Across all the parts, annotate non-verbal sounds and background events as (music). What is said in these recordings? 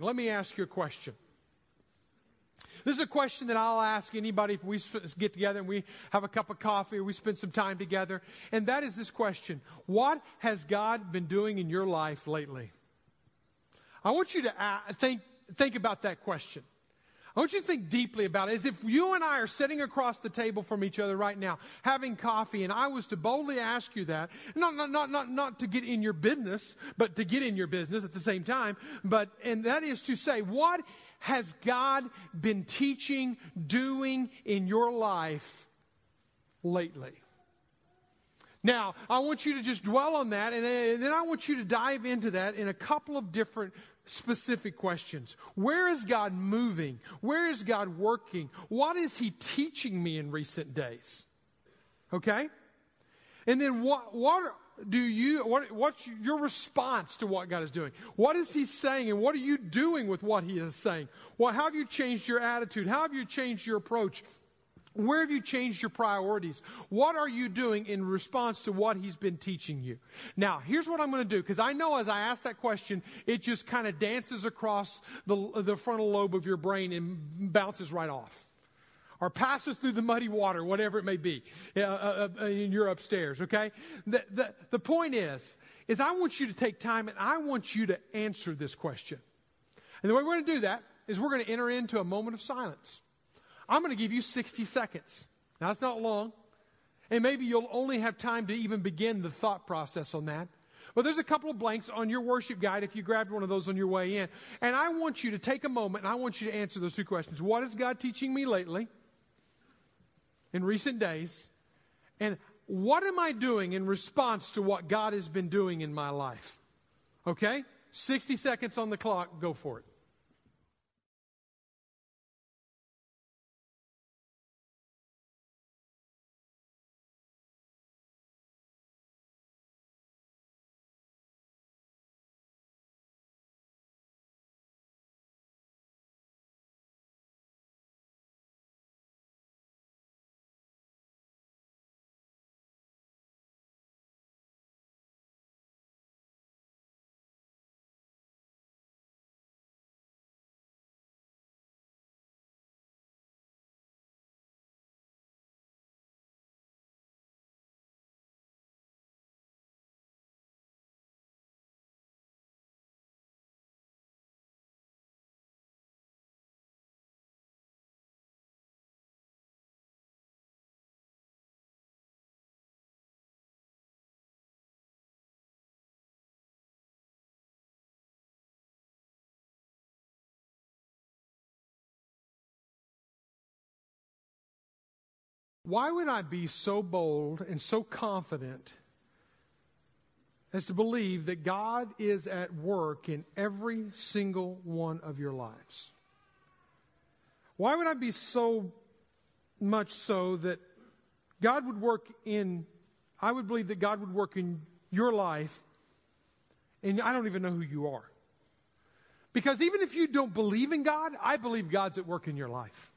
Let me ask you a question. This is a question that I'll ask anybody if we get together and we have a cup of coffee or we spend some time together. And that is this question What has God been doing in your life lately? I want you to think, think about that question. I want you to think deeply about it. As if you and I are sitting across the table from each other right now, having coffee, and I was to boldly ask you that, not, not, not, not, not to get in your business, but to get in your business at the same time, but, and that is to say, what has God been teaching, doing in your life lately? Now, I want you to just dwell on that, and then I want you to dive into that in a couple of different specific questions. Where is God moving? Where is God working? What is He teaching me in recent days? Okay? And then what, what do you, what, what's your response to what God is doing? What is He saying and what are you doing with what He is saying? Well, how have you changed your attitude? How have you changed your approach? Where have you changed your priorities? What are you doing in response to what he's been teaching you? Now, here's what I'm going to do, because I know as I ask that question, it just kind of dances across the, the frontal lobe of your brain and bounces right off. Or passes through the muddy water, whatever it may be, uh, uh, uh, and you're upstairs, okay? The, the, the point is, is I want you to take time and I want you to answer this question. And the way we're going to do that is we're going to enter into a moment of silence. I'm going to give you 60 seconds. Now, that's not long. And maybe you'll only have time to even begin the thought process on that. But there's a couple of blanks on your worship guide if you grabbed one of those on your way in. And I want you to take a moment and I want you to answer those two questions. What is God teaching me lately in recent days? And what am I doing in response to what God has been doing in my life? Okay? 60 seconds on the clock. Go for it. Why would I be so bold and so confident as to believe that God is at work in every single one of your lives? Why would I be so much so that God would work in, I would believe that God would work in your life, and I don't even know who you are. Because even if you don't believe in God, I believe God's at work in your life.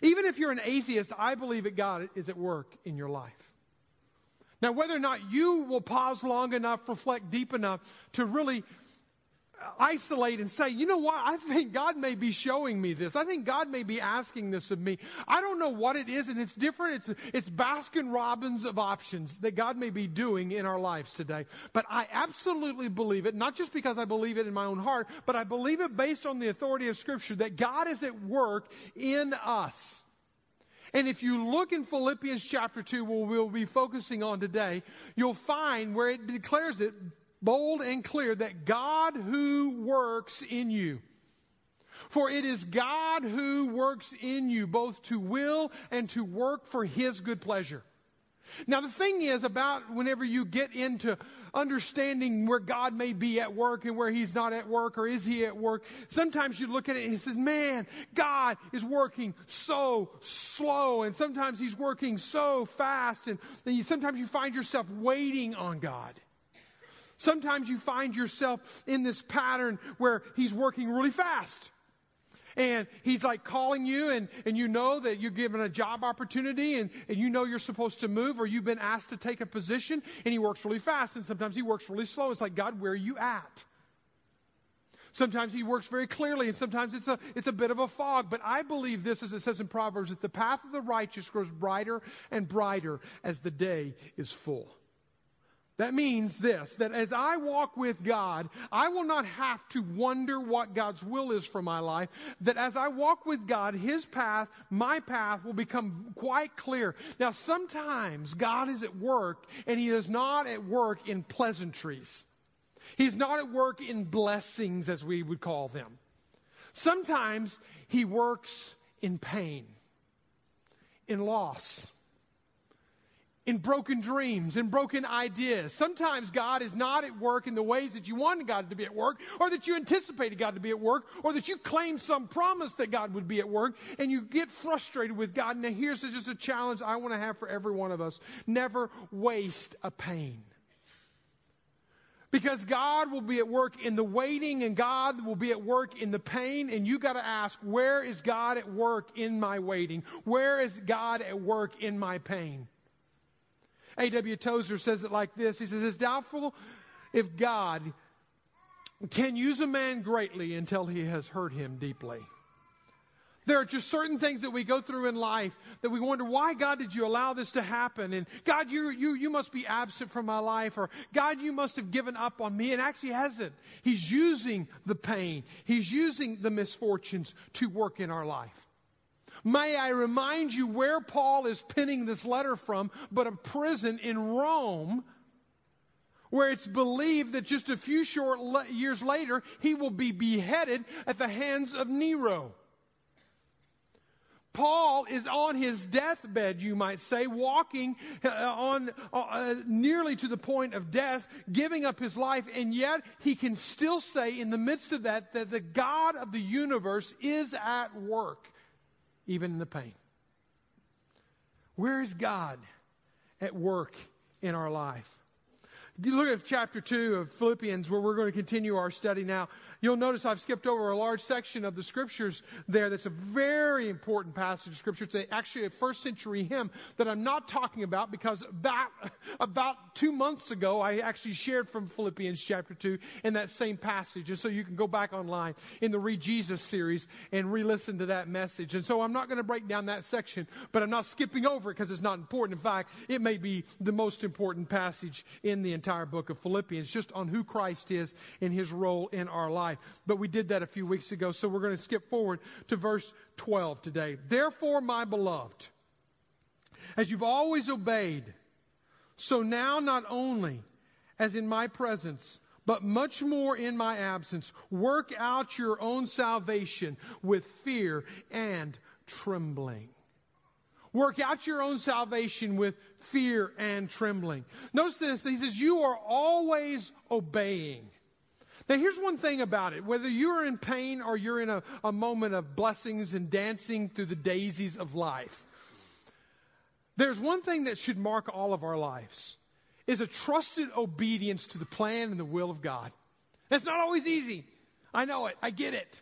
Even if you're an atheist, I believe that God is at work in your life. Now, whether or not you will pause long enough, reflect deep enough to really isolate and say, you know what? I think God may be showing me this. I think God may be asking this of me. I don't know what it is, and it's different. It's, it's Baskin Robbins of options that God may be doing in our lives today. But I absolutely believe it, not just because I believe it in my own heart, but I believe it based on the authority of Scripture that God is at work in us. And if you look in Philippians chapter 2, where we'll be focusing on today, you'll find where it declares it bold and clear that God who works in you. For it is God who works in you both to will and to work for his good pleasure. Now, the thing is about whenever you get into understanding where God may be at work and where He's not at work or is He at work. Sometimes you look at it and says, man, God is working so slow and sometimes He's working so fast and then you, sometimes you find yourself waiting on God. Sometimes you find yourself in this pattern where He's working really fast and he's like calling you and, and you know that you're given a job opportunity and, and you know you're supposed to move or you've been asked to take a position and he works really fast and sometimes he works really slow. It's like, God, where are you at? Sometimes he works very clearly, and sometimes it's a, it's a bit of a fog. But I believe this, as it says in Proverbs, that the path of the righteous grows brighter and brighter as the day is full. That means this that as I walk with God, I will not have to wonder what God's will is for my life. That as I walk with God, His path, my path will become quite clear. Now, sometimes God is at work, and He is not at work in pleasantries. He's not at work in blessings, as we would call them. Sometimes He works in pain, in loss in broken dreams, in broken ideas. Sometimes God is not at work in the ways that you wanted God to be at work, or that you anticipated God to be at work, or that you claimed some promise that God would be at work, and you get frustrated with God. Now, here's just a challenge I want to have for every one of us never waste a pain. Because God will be at work in the waiting and God will be at work in the pain. And you got to ask, where is God at work in my waiting? Where is God at work in my pain? A.W. Tozer says it like this He says, It's doubtful if God can use a man greatly until he has hurt him deeply. There are just certain things that we go through in life that we wonder, why, God, did you allow this to happen? And God, you, you, you must be absent from my life. Or God, you must have given up on me. And actually hasn't. He's using the pain. He's using the misfortunes to work in our life. May I remind you where Paul is pinning this letter from, but a prison in Rome, where it's believed that just a few short le- years later, he will be beheaded at the hands of Nero. Paul is on his deathbed, you might say, walking uh, on uh, nearly to the point of death, giving up his life, and yet he can still say in the midst of that that the God of the universe is at work even in the pain. Where is God at work in our life? You look at chapter 2 of Philippians, where we're going to continue our study now. You'll notice I've skipped over a large section of the scriptures there that's a very important passage of scripture. It's actually a first century hymn that I'm not talking about because about, about two months ago, I actually shared from Philippians chapter 2 in that same passage. And so you can go back online in the Read Jesus series and re listen to that message. And so I'm not going to break down that section, but I'm not skipping over it because it's not important. In fact, it may be the most important passage in the entire book of Philippians, just on who Christ is and his role in our life life. But we did that a few weeks ago, so we're going to skip forward to verse 12 today. Therefore, my beloved, as you've always obeyed, so now not only as in my presence, but much more in my absence, work out your own salvation with fear and trembling. Work out your own salvation with fear and trembling. Notice this. He says, You are always obeying. Now, here's one thing about it whether you're in pain or you're in a, a moment of blessings and dancing through the daisies of life, there's one thing that should mark all of our lives is a trusted obedience to the plan and the will of God. It's not always easy. I know it. I get it.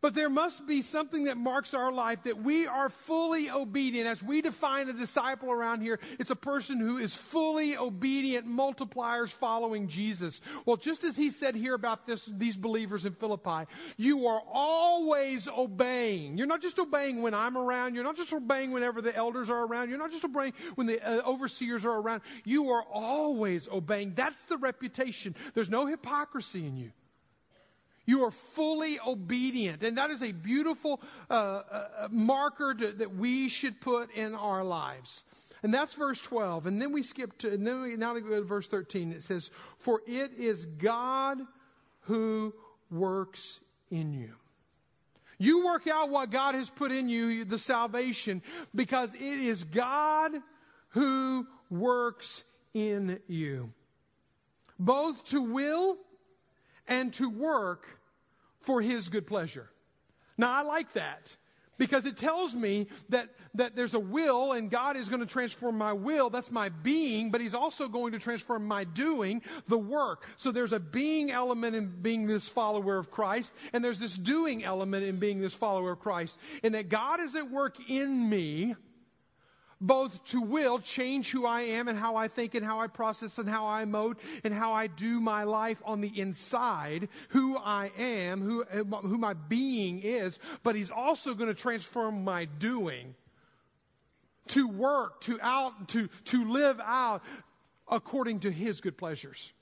But there must be something that marks our life that we are fully obedient. As we define a disciple around here, it's a person who is fully obedient, multipliers following Jesus. Well, just as he said here about this, these believers in Philippi, you are always obeying. You're not just obeying when I'm around. You're not just obeying whenever the elders are around. You're not just obeying when the uh, overseers are around. You are always obeying. That's the reputation. There's no hypocrisy in you. You are fully obedient. And that is a beautiful uh, uh, marker to, that we should put in our lives. And that's verse 12. And then we skip to, and then we now go to verse 13. It says, For it is God who works in you. You work out what God has put in you, the salvation, because it is God who works in you. Both to will and to work for his good pleasure. Now, I like that because it tells me that, that there's a will and God is going to transform my will. That's my being, but He's also going to transform my doing, the work. So there's a being element in being this follower of Christ, and there's this doing element in being this follower of Christ. And that God is at work in me both to will change who I am and how I think and how I process and how I emote and how I do my life on the inside, who I am, who, who my being is, but He's also going to transform my doing to work, to out, to, to live out according to His good pleasures.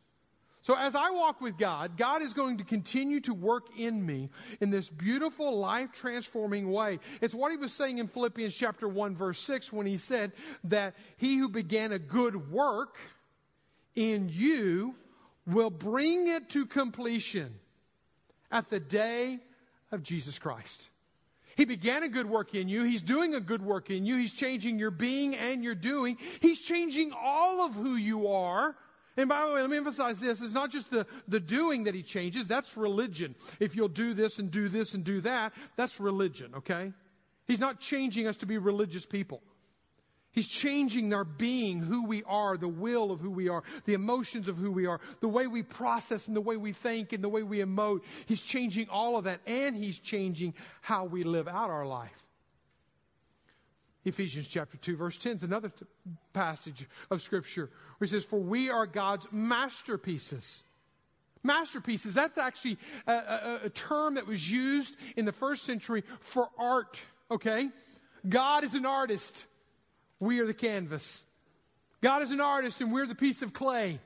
So as I walk with God, God is going to continue to work in me in this beautiful life transforming way. It's what he was saying in Philippians chapter 1 verse 6 when he said that he who began a good work in you will bring it to completion at the day of Jesus Christ. He began a good work in you. He's doing a good work in you. He's changing your being and your doing. He's changing all of who you are and by the way, let me emphasize this. It's not just the, the doing that he changes. That's religion. If you'll do this and do this and do that, that's religion, okay? He's not changing us to be religious people. He's changing our being, who we are, the will of who we are, the emotions of who we are, the way we process and the way we think and the way we emote. He's changing all of that and he's changing how we live out our life. Ephesians chapter 2, verse 10 is another t- passage of Scripture where he says, For we are God's masterpieces. Masterpieces, that's actually a, a, a term that was used in the first century for art, okay? God is an artist. We are the canvas. God is an artist and we're the piece of clay.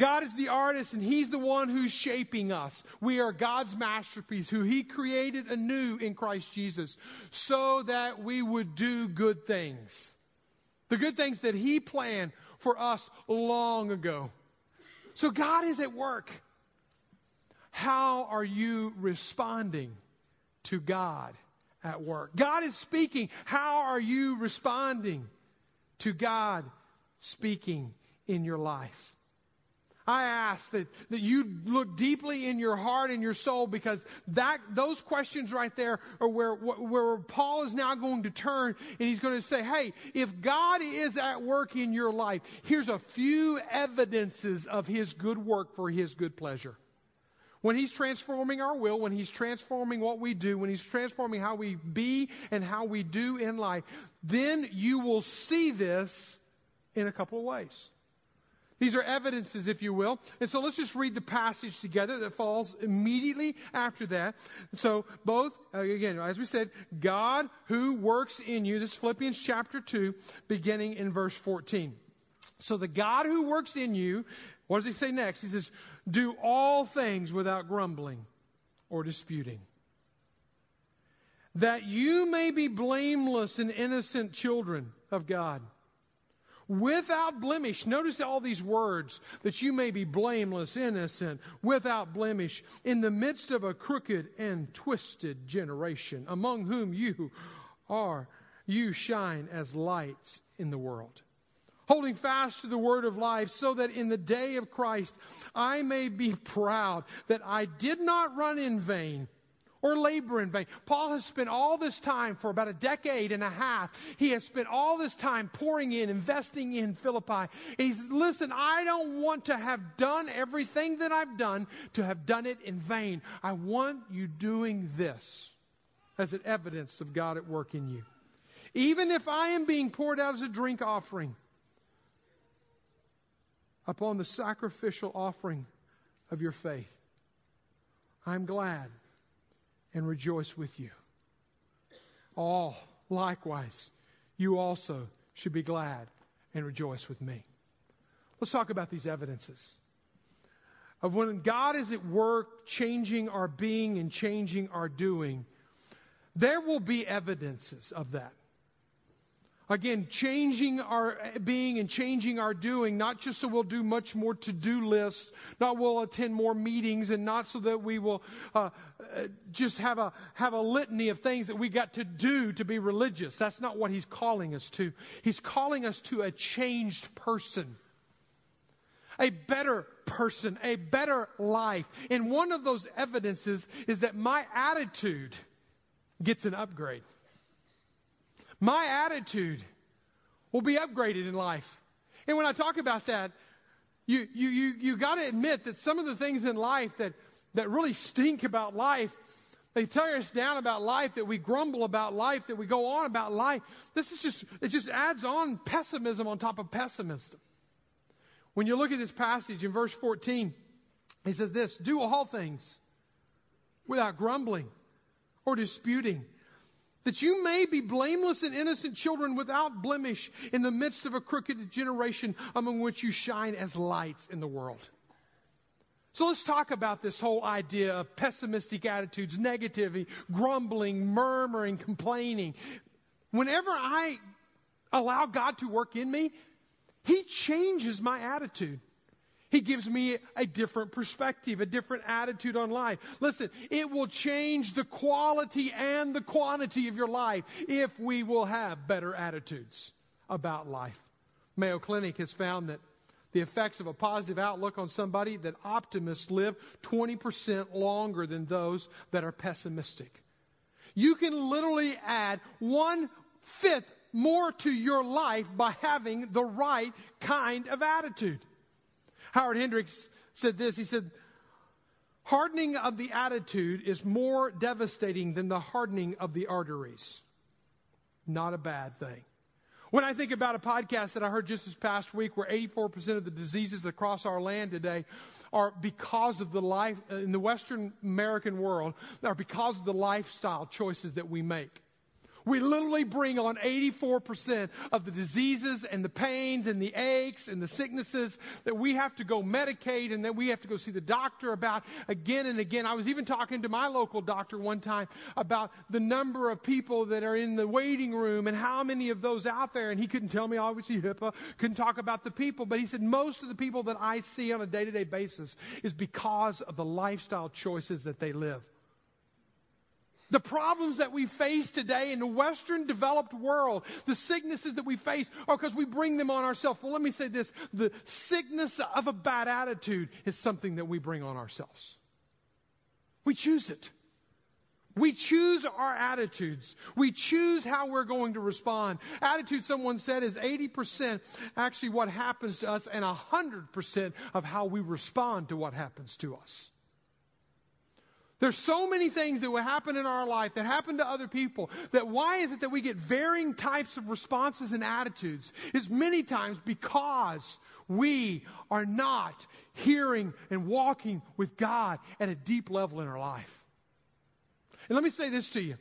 God is the artist and He's the one who's shaping us. We are God's masterpiece, who He created anew in Christ Jesus so that we would do good things. The good things that He planned for us long ago. So God is at work. How are you responding to God at work? God is speaking. How are you responding to God speaking in your life? I ask that, that you look deeply in your heart and your soul because that, those questions right there are where, where Paul is now going to turn and he's going to say, hey, if God is at work in your life, here's a few evidences of his good work for his good pleasure. When he's transforming our will, when he's transforming what we do, when he's transforming how we be and how we do in life, then you will see this in a couple of ways. These are evidences, if you will. And so let's just read the passage together that falls immediately after that. So both, again, as we said, God who works in you, this is Philippians chapter 2, beginning in verse 14. So the God who works in you, what does he say next? He says, do all things without grumbling or disputing. That you may be blameless and innocent children of God without blemish. Notice all these words that you may be blameless, innocent, without blemish, in the midst of a crooked and twisted generation, among whom you are, you shine as lights in the world. Holding fast to the word of life, so that in the day of Christ I may be (laughs) proud that I did not run in vain or labor in vain. Paul has spent all this time for about a decade and a half. He has spent all this time pouring in, investing in Philippi. And he says, listen, I don't want to have done everything that I've done to have done it in vain. I want you doing this as an evidence of God at work in you. Even if I am being poured out as a drink offering upon the sacrificial offering of your faith, I'm glad and rejoice with you. All, likewise, you also should be glad and rejoice with me. Let's talk about these evidences of when God is at work changing our being and changing our doing. There will be evidences of that. Again, changing our being and changing our doing, not just so we'll do much more to do lists, not we'll attend more meetings, and not so that we will uh, uh, just have a, have a litany of things that we got to do to be religious. That's not what he's calling us to. He's calling us to a changed person, a better person, a better life. And one of those evidences is that my attitude gets an upgrade my attitude will be upgraded in life. And when I talk about that, you, you, you, you got to admit that some of the things in life that, that really stink about life, They tear us down about life, that we grumble about life, that we go on about life. This is just, it just adds on pessimism on top of pessimism. When you look at this passage in verse 14, he says this Do all things without grumbling or disputing, that you may be blameless and innocent children without blemish in the midst of a crooked generation among which you shine as lights in the world. So let's talk about this whole idea of pessimistic attitudes, negativity, grumbling, murmuring, complaining. Whenever I allow God to work in me, He changes my attitude. He gives me a different perspective, a different attitude on life. Listen, it will change the quality and the quantity of your life if we will have better attitudes about life. Mayo Clinic has found that the effects of a positive outlook on somebody that optimists live 20% longer than those that are pessimistic. You can literally add one fifth more to your life by having the right kind of attitude. Howard Hendricks said this. He said, Hardening of the attitude is more devastating than the hardening of the arteries. Not a bad thing. When I think about a podcast that I heard just this past week where 84% of the diseases across our land today are because of the life, uh, in the Western American world, are because of the lifestyle choices that we make. We literally bring on 84% of the diseases and the pains and the aches and the sicknesses that we have to go medicate and that we have to go see the doctor about again and again. I was even talking to my local doctor one time about the number of people that are in the waiting room and how many of those out there. And he couldn't tell me, obviously, HIPAA, couldn't talk about the people, but he said most of the people that I see on a day to day basis is because of the lifestyle choices that they live. The problems that we face today in the Western developed world, the sicknesses that we face are because we bring them on ourselves. Well, let me say this. The sickness of a bad attitude is something that we bring on ourselves. We choose it. We choose our attitudes. We choose how we're going to respond. Attitude, someone said, is 80% actually what happens to us and 100% of how we respond to what happens to us. There's so many things that will happen in our life that happen to other people that why is it that we get varying types of responses and attitudes? It's many times because we are not hearing and walking with God at a deep level in our life. And let me say this to you.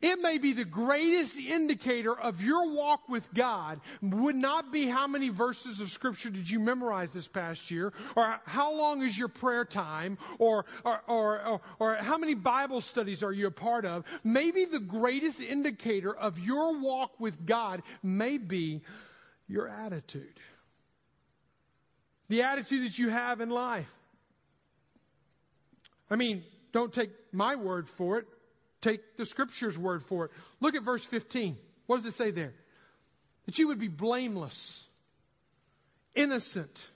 It may be the greatest indicator of your walk with God would not be how many verses of scripture did you memorize this past year, or how long is your prayer time, or, or, or, or, or how many Bible studies are you a part of. Maybe the greatest indicator of your walk with God may be your attitude. The attitude that you have in life. I mean, don't take my word for it. Take the scripture's word for it. Look at verse 15. What does it say there? That you would be blameless, innocent,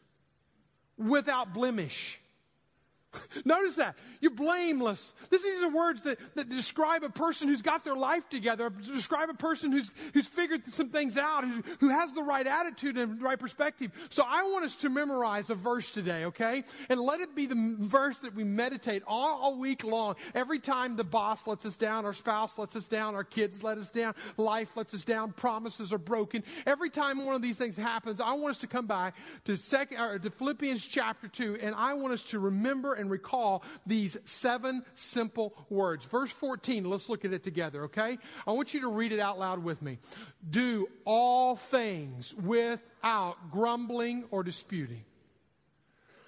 without blemish (laughs) Notice that. You're blameless. These are words that, that describe a person who's got their life together, describe a person who's, who's figured some things out, who, who has the right attitude and the right perspective. So I want us to memorize a verse today, okay? And let it be the verse that we meditate all, all week long. Every time the boss lets us down, our spouse lets us down, our kids let us down, life lets us down, promises are broken. Every time one of these things happens, I want us to come back to second, or to Philippians chapter 2, and I want us to remember and and recall these seven simple words. Verse 14, let's look at it together, okay? I want you to read it out loud with me. Do all things without grumbling or disputing.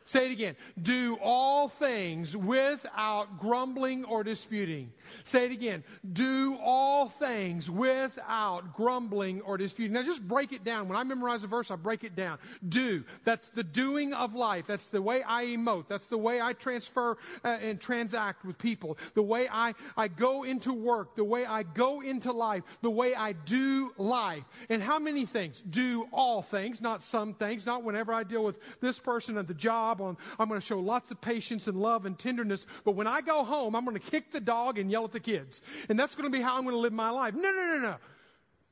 Say it again. Do all things without grumbling or disputing. Say it again. Do all things without grumbling or disputing. Now just break it down. When I memorize a verse, I break it down. Do. That's the doing of life. That's the way I emote. That's the way I transfer uh, and transact with people. The way I, I go into work. The way I go into life. The way I do life. And how many things? Do all things, not some things, not whenever I deal with this person at the job I'm going to show lots of patience and love and tenderness. But when I go home, I'm going to kick the dog and yell at the kids. And that's going to be how I'm going to live my life. No, no, no, no.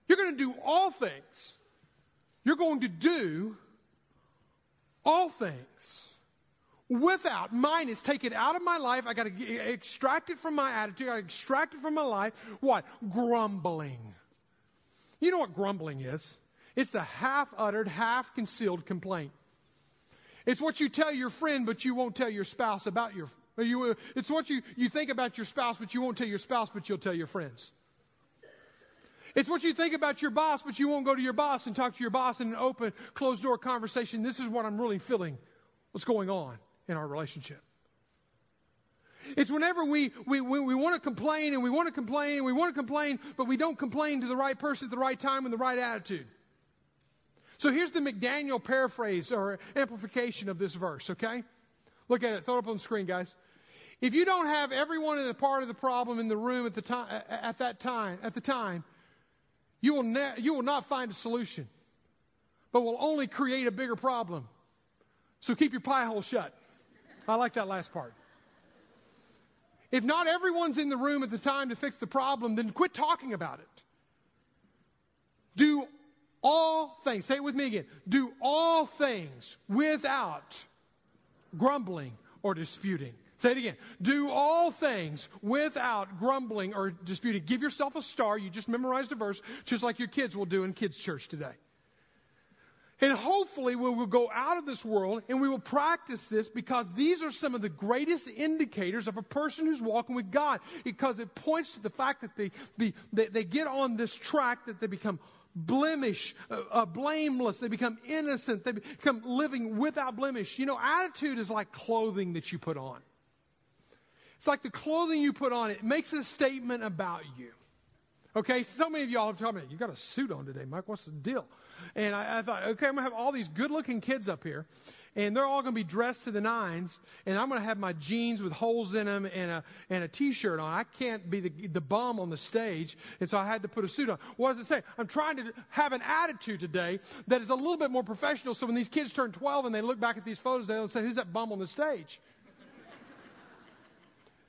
You're going to do all things. You're going to do all things without, mine is take it out of my life. I got to extract it from my attitude. I extract it from my life. What? Grumbling. You know what grumbling is? It's the half uttered, half concealed complaint. It's what you tell your friend, but you won't tell your spouse about your. You, it's what you, you think about your spouse, but you won't tell your spouse, but you'll tell your friends. It's what you think about your boss, but you won't go to your boss and talk to your boss in an open, closed door conversation. This is what I'm really feeling. What's going on in our relationship? It's whenever we, we, we, we want to complain and we want to complain and we want to complain, but we don't complain to the right person at the right time with the right attitude. So here's the McDaniel paraphrase or amplification of this verse, okay? Look at it. Throw it up on the screen, guys. If you don't have everyone in the part of the problem in the room at the time, at that time, at the time, you will, ne- you will not find a solution, but will only create a bigger problem. So keep your pie hole shut. I like that last part. If not everyone's in the room at the time to fix the problem, then quit talking about it. Do all things, say it with me again, do all things without grumbling or disputing. Say it again. Do all things without grumbling or disputing. Give yourself a star. You just memorized a verse, just like your kids will do in kids' church today. And hopefully we will go out of this world and we will practice this because these are some of the greatest indicators of a person who's walking with God. Because it points to the fact that they, they, they get on this track, that they become blemish, uh, uh, blameless. They become innocent. They become living without blemish. You know, attitude is like clothing that you put on. It's like the clothing you put on. It makes a statement about you. Okay, so many of y'all have told me, you got a suit on today, Mike. What's the deal? And I, I thought, okay, I'm going to have all these good looking kids up here, and they're all going to be dressed to the nines, and I'm going to have my jeans with holes in them and a, and a t shirt on. I can't be the, the bum on the stage, and so I had to put a suit on. What does it say? I'm trying to have an attitude today that is a little bit more professional, so when these kids turn 12 and they look back at these photos, they'll say, Who's that bum on the stage?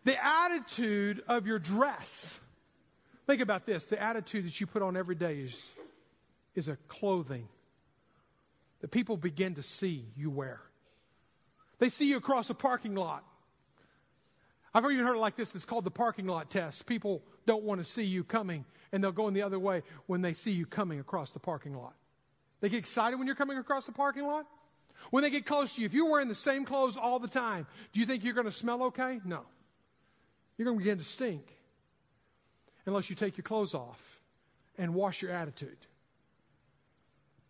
the attitude of your dress Think about this the attitude that you put on every day is, is a clothing people begin to see you wear. They see you across a parking lot. I've even heard it like this. It's called the parking lot test. People don't want to see you coming, and they'll go in the other way when they see you coming across the parking lot. They get excited when you're coming across the parking lot. When they get close to you, if you're wearing the same clothes all the time, do you think you're going to smell okay? No. You're going to begin to stink unless you take your clothes off and wash your attitude.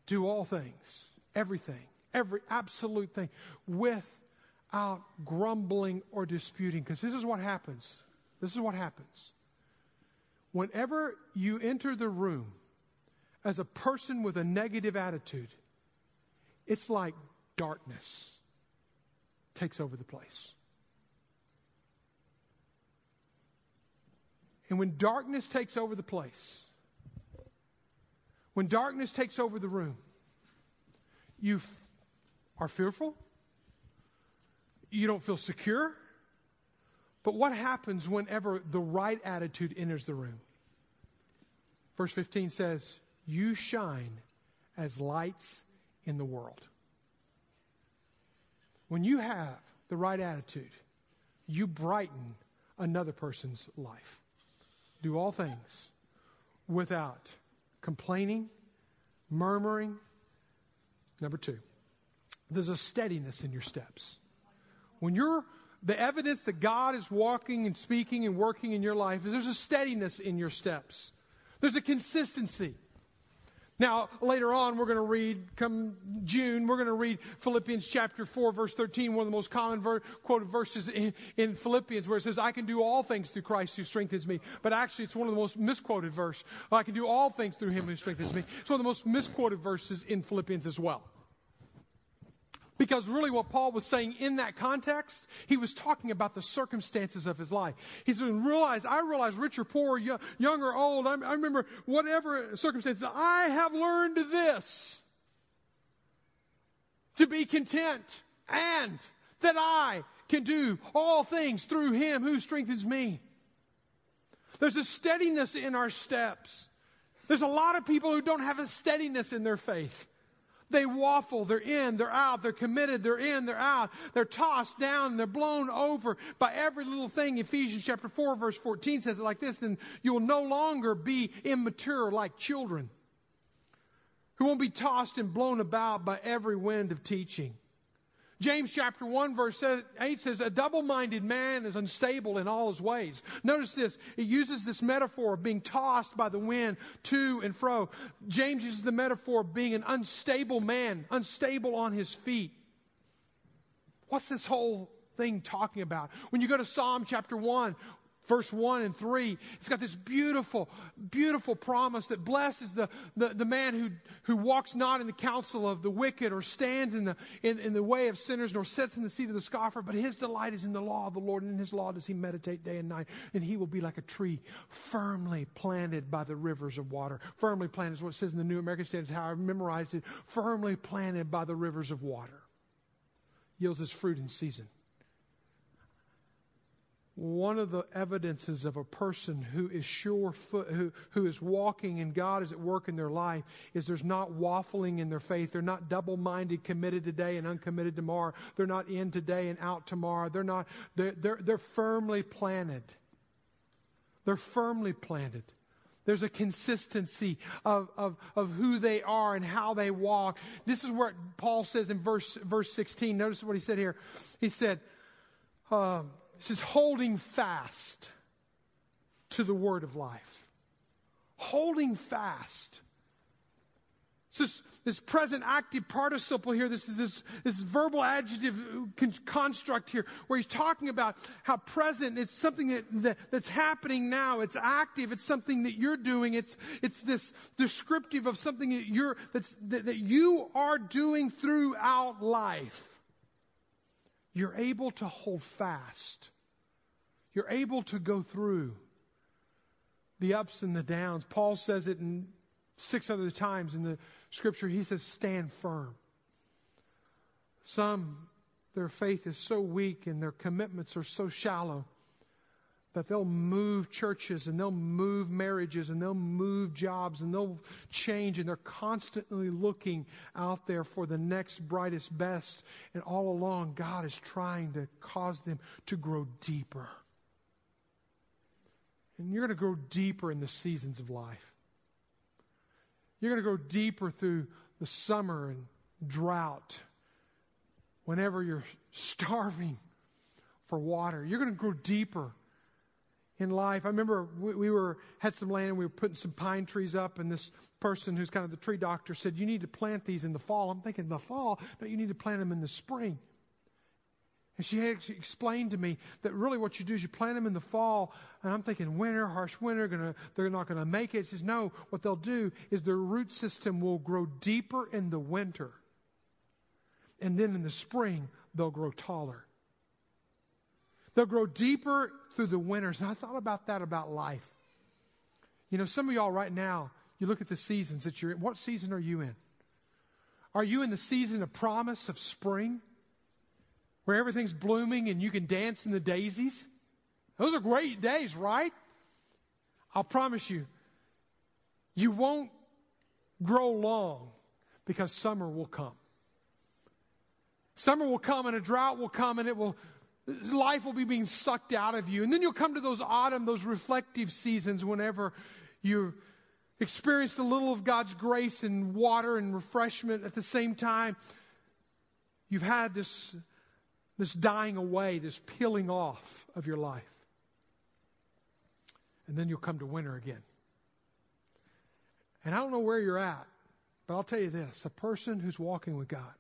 Do all things, everything, every absolute thing without grumbling or disputing. Because this is what happens. This is what happens. Whenever you enter the room as a person with a negative attitude, it's like darkness takes over the place. And when darkness takes over the place, when darkness takes over the room, you f- are fearful, you don't feel secure. But what happens whenever the right attitude enters the room? Verse 15 says, You shine as lights in the world. When you have the right attitude, you brighten another person's life do all things without complaining, murmuring. Number two, there's a steadiness in your steps. When you're the evidence that God is walking and speaking and working in your life is there's a steadiness in your steps. There's a consistency. Now, later on, we're going to read, come June, we're going to read Philippians chapter 4, verse 13, one of the most common ver- quoted verses in, in, Philippians, where it says, I can do all things through Christ who strengthens me. But actually, it's one of the most misquoted verses. I can do all things through him who strengthens me. It's one of the most misquoted verses in Philippians as well. Because really, what Paul was saying in that context, he was talking about the circumstances of his life. He said, realize, I realize, rich or poor, young or old, I, I remember whatever circumstances, I have learned this to be content and that I can do all things through him who strengthens me. There's a steadiness in our steps. There's a lot of people who don't have a steadiness in their faith. They waffle, they're in, they're out, they're committed, they're in, they're out, they're tossed down, they're blown over by every little thing. Ephesians chapter 4, verse 14 says it like this then you will no longer be immature like children who won't be tossed and blown about by every wind of teaching. James chapter 1 verse 8 says, a double-minded man is unstable in all his ways. Notice this. It uses this metaphor of being tossed by the wind to and fro. James uses the metaphor of being an unstable man, unstable on his feet. What's this whole thing talking about? When you go to Psalm chapter 1, verse 1 and 3 it's got this beautiful beautiful promise that blesses the, the, the, man who, who walks not in the counsel of the wicked or stands in the, in, in the way of sinners nor sits in the seat of the scoffer but his delight is in the law of the lord and in his law does he meditate day and night. And he will be like a tree firmly planted by the rivers of water. Firmly planted is what it says in the new american Standard, how i memorized it. Firmly planted by the rivers of water. Yields its fruit in season one of the evidences of a person who is sure foot, who, who is walking and God is at work in their life is there's not waffling in their faith. They're not double minded, committed today and uncommitted tomorrow. They're not in today and out tomorrow. They're not, they're, they're, they're firmly planted. They're firmly planted. There's a consistency of, of, of who they are and how they walk. This is what Paul says in verse, verse 16. Notice what he said here. He said, um, this is holding fast to the word of life. Holding fast. This, this present active participle here, this is this, this verbal adjective construct here, where he's talking about how present, it's something that, that, that's happening now. It's active. It's something that you're doing. It's, it's this descriptive of something that you're, that's, that, that you are doing throughout life you're able to hold fast. You're able to go through the ups and the downs. Paul says it in six other times in the scripture. He says, stand firm. Some, their faith is so weak and their commitments are so shallow that they'll move churches and they'll move marriages and they'll move jobs and they'll change and they're constantly looking out there for the next brightest best. And all along God is trying to cause them to grow deeper. And you're going to grow deeper in the seasons of life. You're going to grow deeper through the summer and drought whenever you're starving for water. You're going to grow deeper in life. I remember we, we, were had some land and we were putting some pine trees up, and this person who's kind of the tree doctor said, "You need to plant these in the fall." I'm thinking the fall, but you need to plant them in the spring. And she explained to me that really what you do is you plant them in the fall, and I'm thinking winter, harsh winter, gonna, they're not going to make it. She says, no, what they'll do is their root system will grow deeper in the winter, and then in the spring they'll grow taller. They'll grow deeper through the winters. And I thought about that about life. You know, some of y'all right now, you look at the seasons that you're in. What season are you in? Are you in the season of promise of spring? Where everything's blooming and you can dance in the daisies? Those are great days, right? I'll promise you, you won't grow long because summer will come. Summer will come and a drought will come and it will life will be being sucked out of you. And then you'll come to those autumn, those reflective seasons whenever you experienced a little of God's grace and water and refreshment at the same time. You've had this, this dying away, this peeling off of your life. And then you'll come to winter again. And I don't know where you're at, but I'll tell you this a person who's walking with God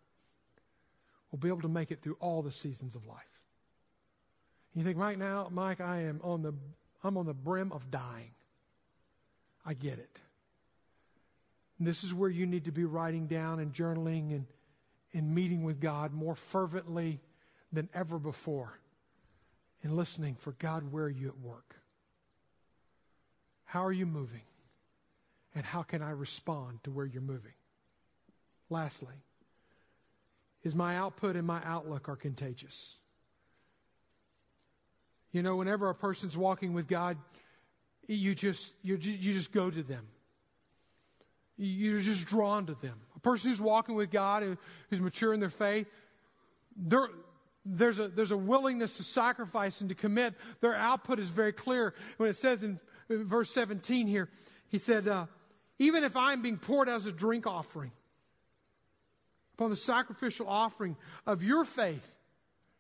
will be able to make it through all the seasons of life. You think right now, Mike, I am on the I'm on the brim of dying. I get it. And this is where you need to be writing down and journaling and, and meeting with God more fervently than ever before and listening for God, where are you at work? How are you moving? And how can I respond to where you're moving? Lastly, is my output and my outlook are contagious? You know, whenever a person's walking with God, you just, you you just go to them. you're just drawn to them. A person who's walking with God, who's mature in their faith, there's, a, there's a willingness to sacrifice and to commit. Their output is very clear. When it says in, in verse 17 here, he said, uh, Even if I'm being poured as a drink offering upon the sacrificial offering of your faith,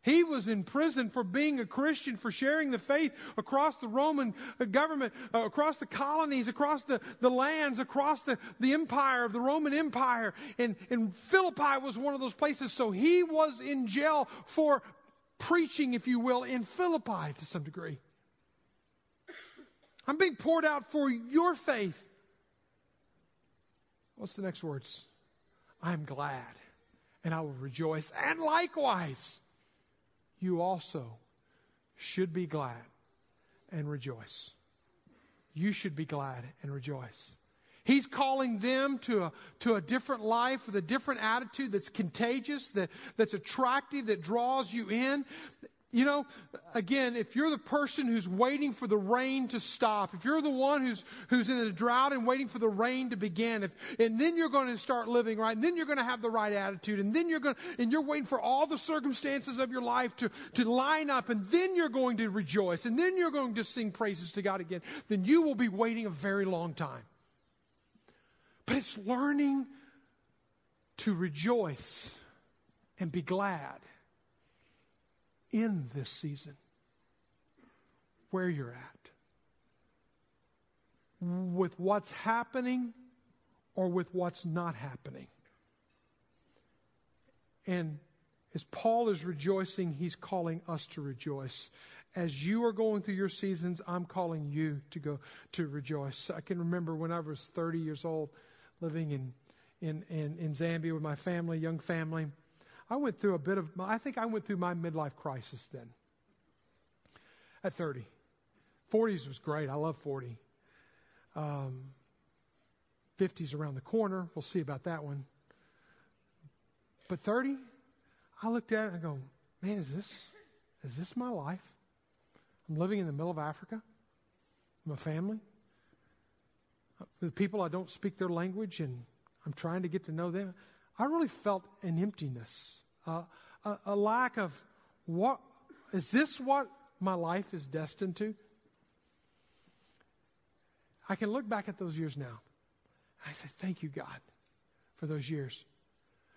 he was in prison for being a Christian, for sharing the faith across the Roman uh, government, uh, across the colonies, across the, the lands, across the, the empire of the Roman Empire. And, and Philippi was one of those places. So he was in jail for preaching, if you will, in Philippi to some degree. I'm being poured out for your faith. What's the next words? I'm glad and I will rejoice. And likewise, you also should be glad and rejoice. You should be glad and rejoice. He's calling them to a, to a different life with a different attitude that's contagious, that, that's attractive, that draws you in. You know, again, if you're the person who's waiting for the rain to stop, if you're the one who's, who's in a drought and waiting for the rain to begin, if, and then you're going to start living right, and then you're going to have the right attitude, and then you're going to, and you're waiting for all the circumstances of your life to, to line up, and then you're going to rejoice, and then you're going to sing praises to God again, then you will be waiting a very long time. But it's learning to rejoice and be glad in this season, where you're at, with what's happening or with what's not happening. And as Paul is rejoicing, he's calling us to rejoice. As you are going through your seasons, I'm calling you to go to rejoice. I can remember when I was 30 years old, living in, in, in, in Zambia with my family, young family. I went through a bit of, I think I went through my midlife crisis then at 30. 40s was great. I love 40. Um, 50s around the corner. We'll see about that one. But 30, I looked at it and I go, man, is this, is this my life? I'm living in the middle of Africa. My family. With people I don't speak their language and I'm trying to get to know them. I really felt an emptiness, uh, a, a lack of what is this what my life is destined to? I can look back at those years now. I say, Thank you, God, for those years.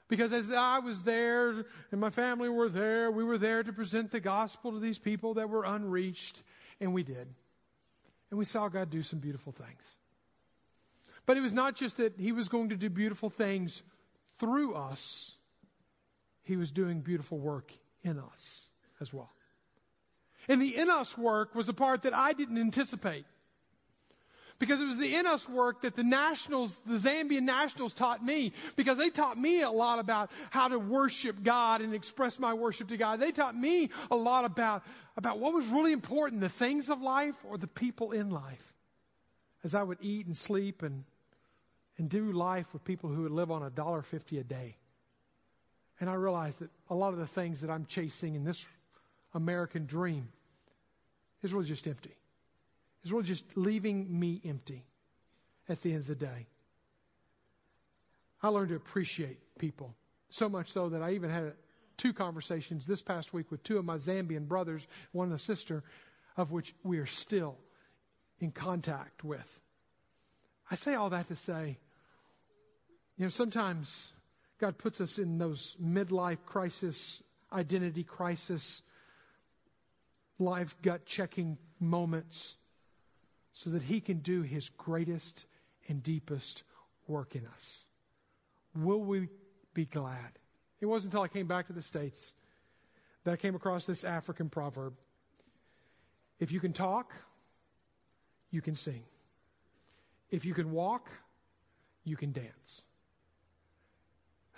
Because as I was there and my family were there, we were there to present the gospel to these people that were unreached, and we did. And we saw God do some beautiful things. But it was not just that He was going to do beautiful things through us, He was doing beautiful work in us as well. And the in us work was a part that I didn't anticipate. Because it was the in us work that the nationals, the Zambian nationals taught me. Because they taught me a lot about how to worship God and express my worship to God. They taught me a lot about, about what was really important, the things of life or the people in life. As I would eat and sleep and and do life with people who would live on a dollar fifty a day. And I realized that a lot of the things that I'm chasing in this American dream is really just empty. It's really just leaving me empty at the end of the day. I learned to appreciate people so much so that I even had two conversations this past week with two of my Zambian brothers, one a sister, of which we are still in contact with. I say all that to say you know, sometimes God puts us in those midlife crisis, identity crisis, life gut checking moments so that He can do His greatest and deepest work in us. Will we be glad? It wasn't until I came back to the States that I came across this African proverb. If you can talk, you can sing. If you can walk, you can dance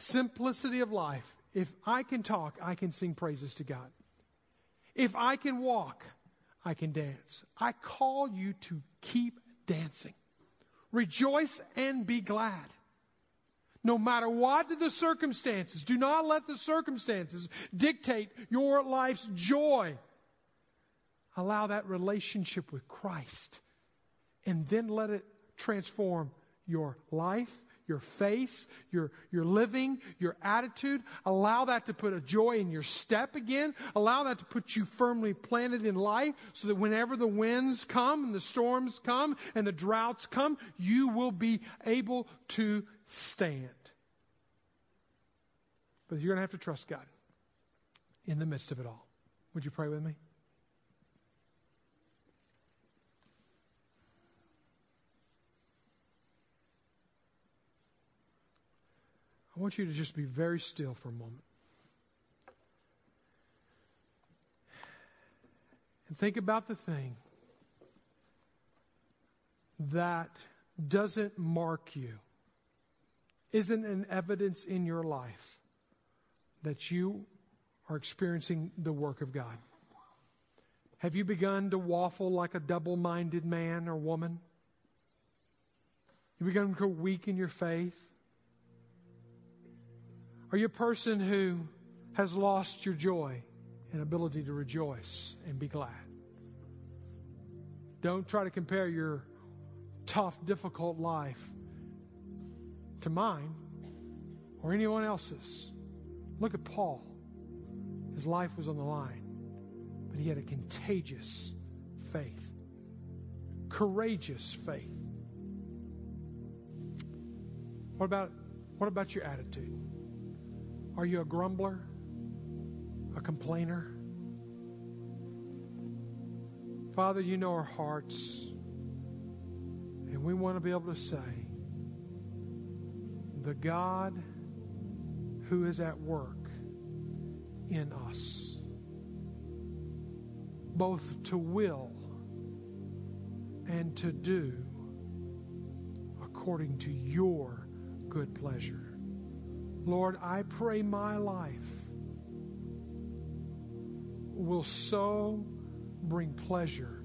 simplicity of life. If I can talk, I can sing praises to God. If I can walk, I can dance. I call you to keep dancing. Rejoice and be glad. No matter what the circumstances, do not let the circumstances dictate your life's joy. Allow that relationship with Christ and then let it transform your life, your face, your, your living, your attitude. Allow that to put a joy in your step again. Allow that to put you firmly planted in life so that whenever the winds come and the storms come and the droughts come, you will be able to stand. But you're going to have to trust God in the midst of it all. Would you pray with me? I want you to just be very still for a moment. And think about the thing that doesn't mark you, isn't an evidence in your life that you are experiencing the work of God. Have you begun to waffle like a double minded man or woman? You begun to go weak in your faith? Are you a person who has lost your joy and ability to rejoice and be glad? Don't try to compare your tough, difficult life to mine or anyone else's. Look at Paul. His life was on the line, but he had a contagious faith, courageous faith. What about, what about your attitude? Are you a grumbler? A complainer? Father, you know our hearts. And we want to be able to say, the God who is at work in us, both to will and to do according to your good pleasure. Lord, I pray my life will so bring pleasure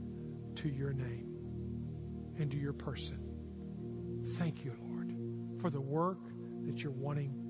to your name and to your person. Thank you, Lord, for the work that you're wanting.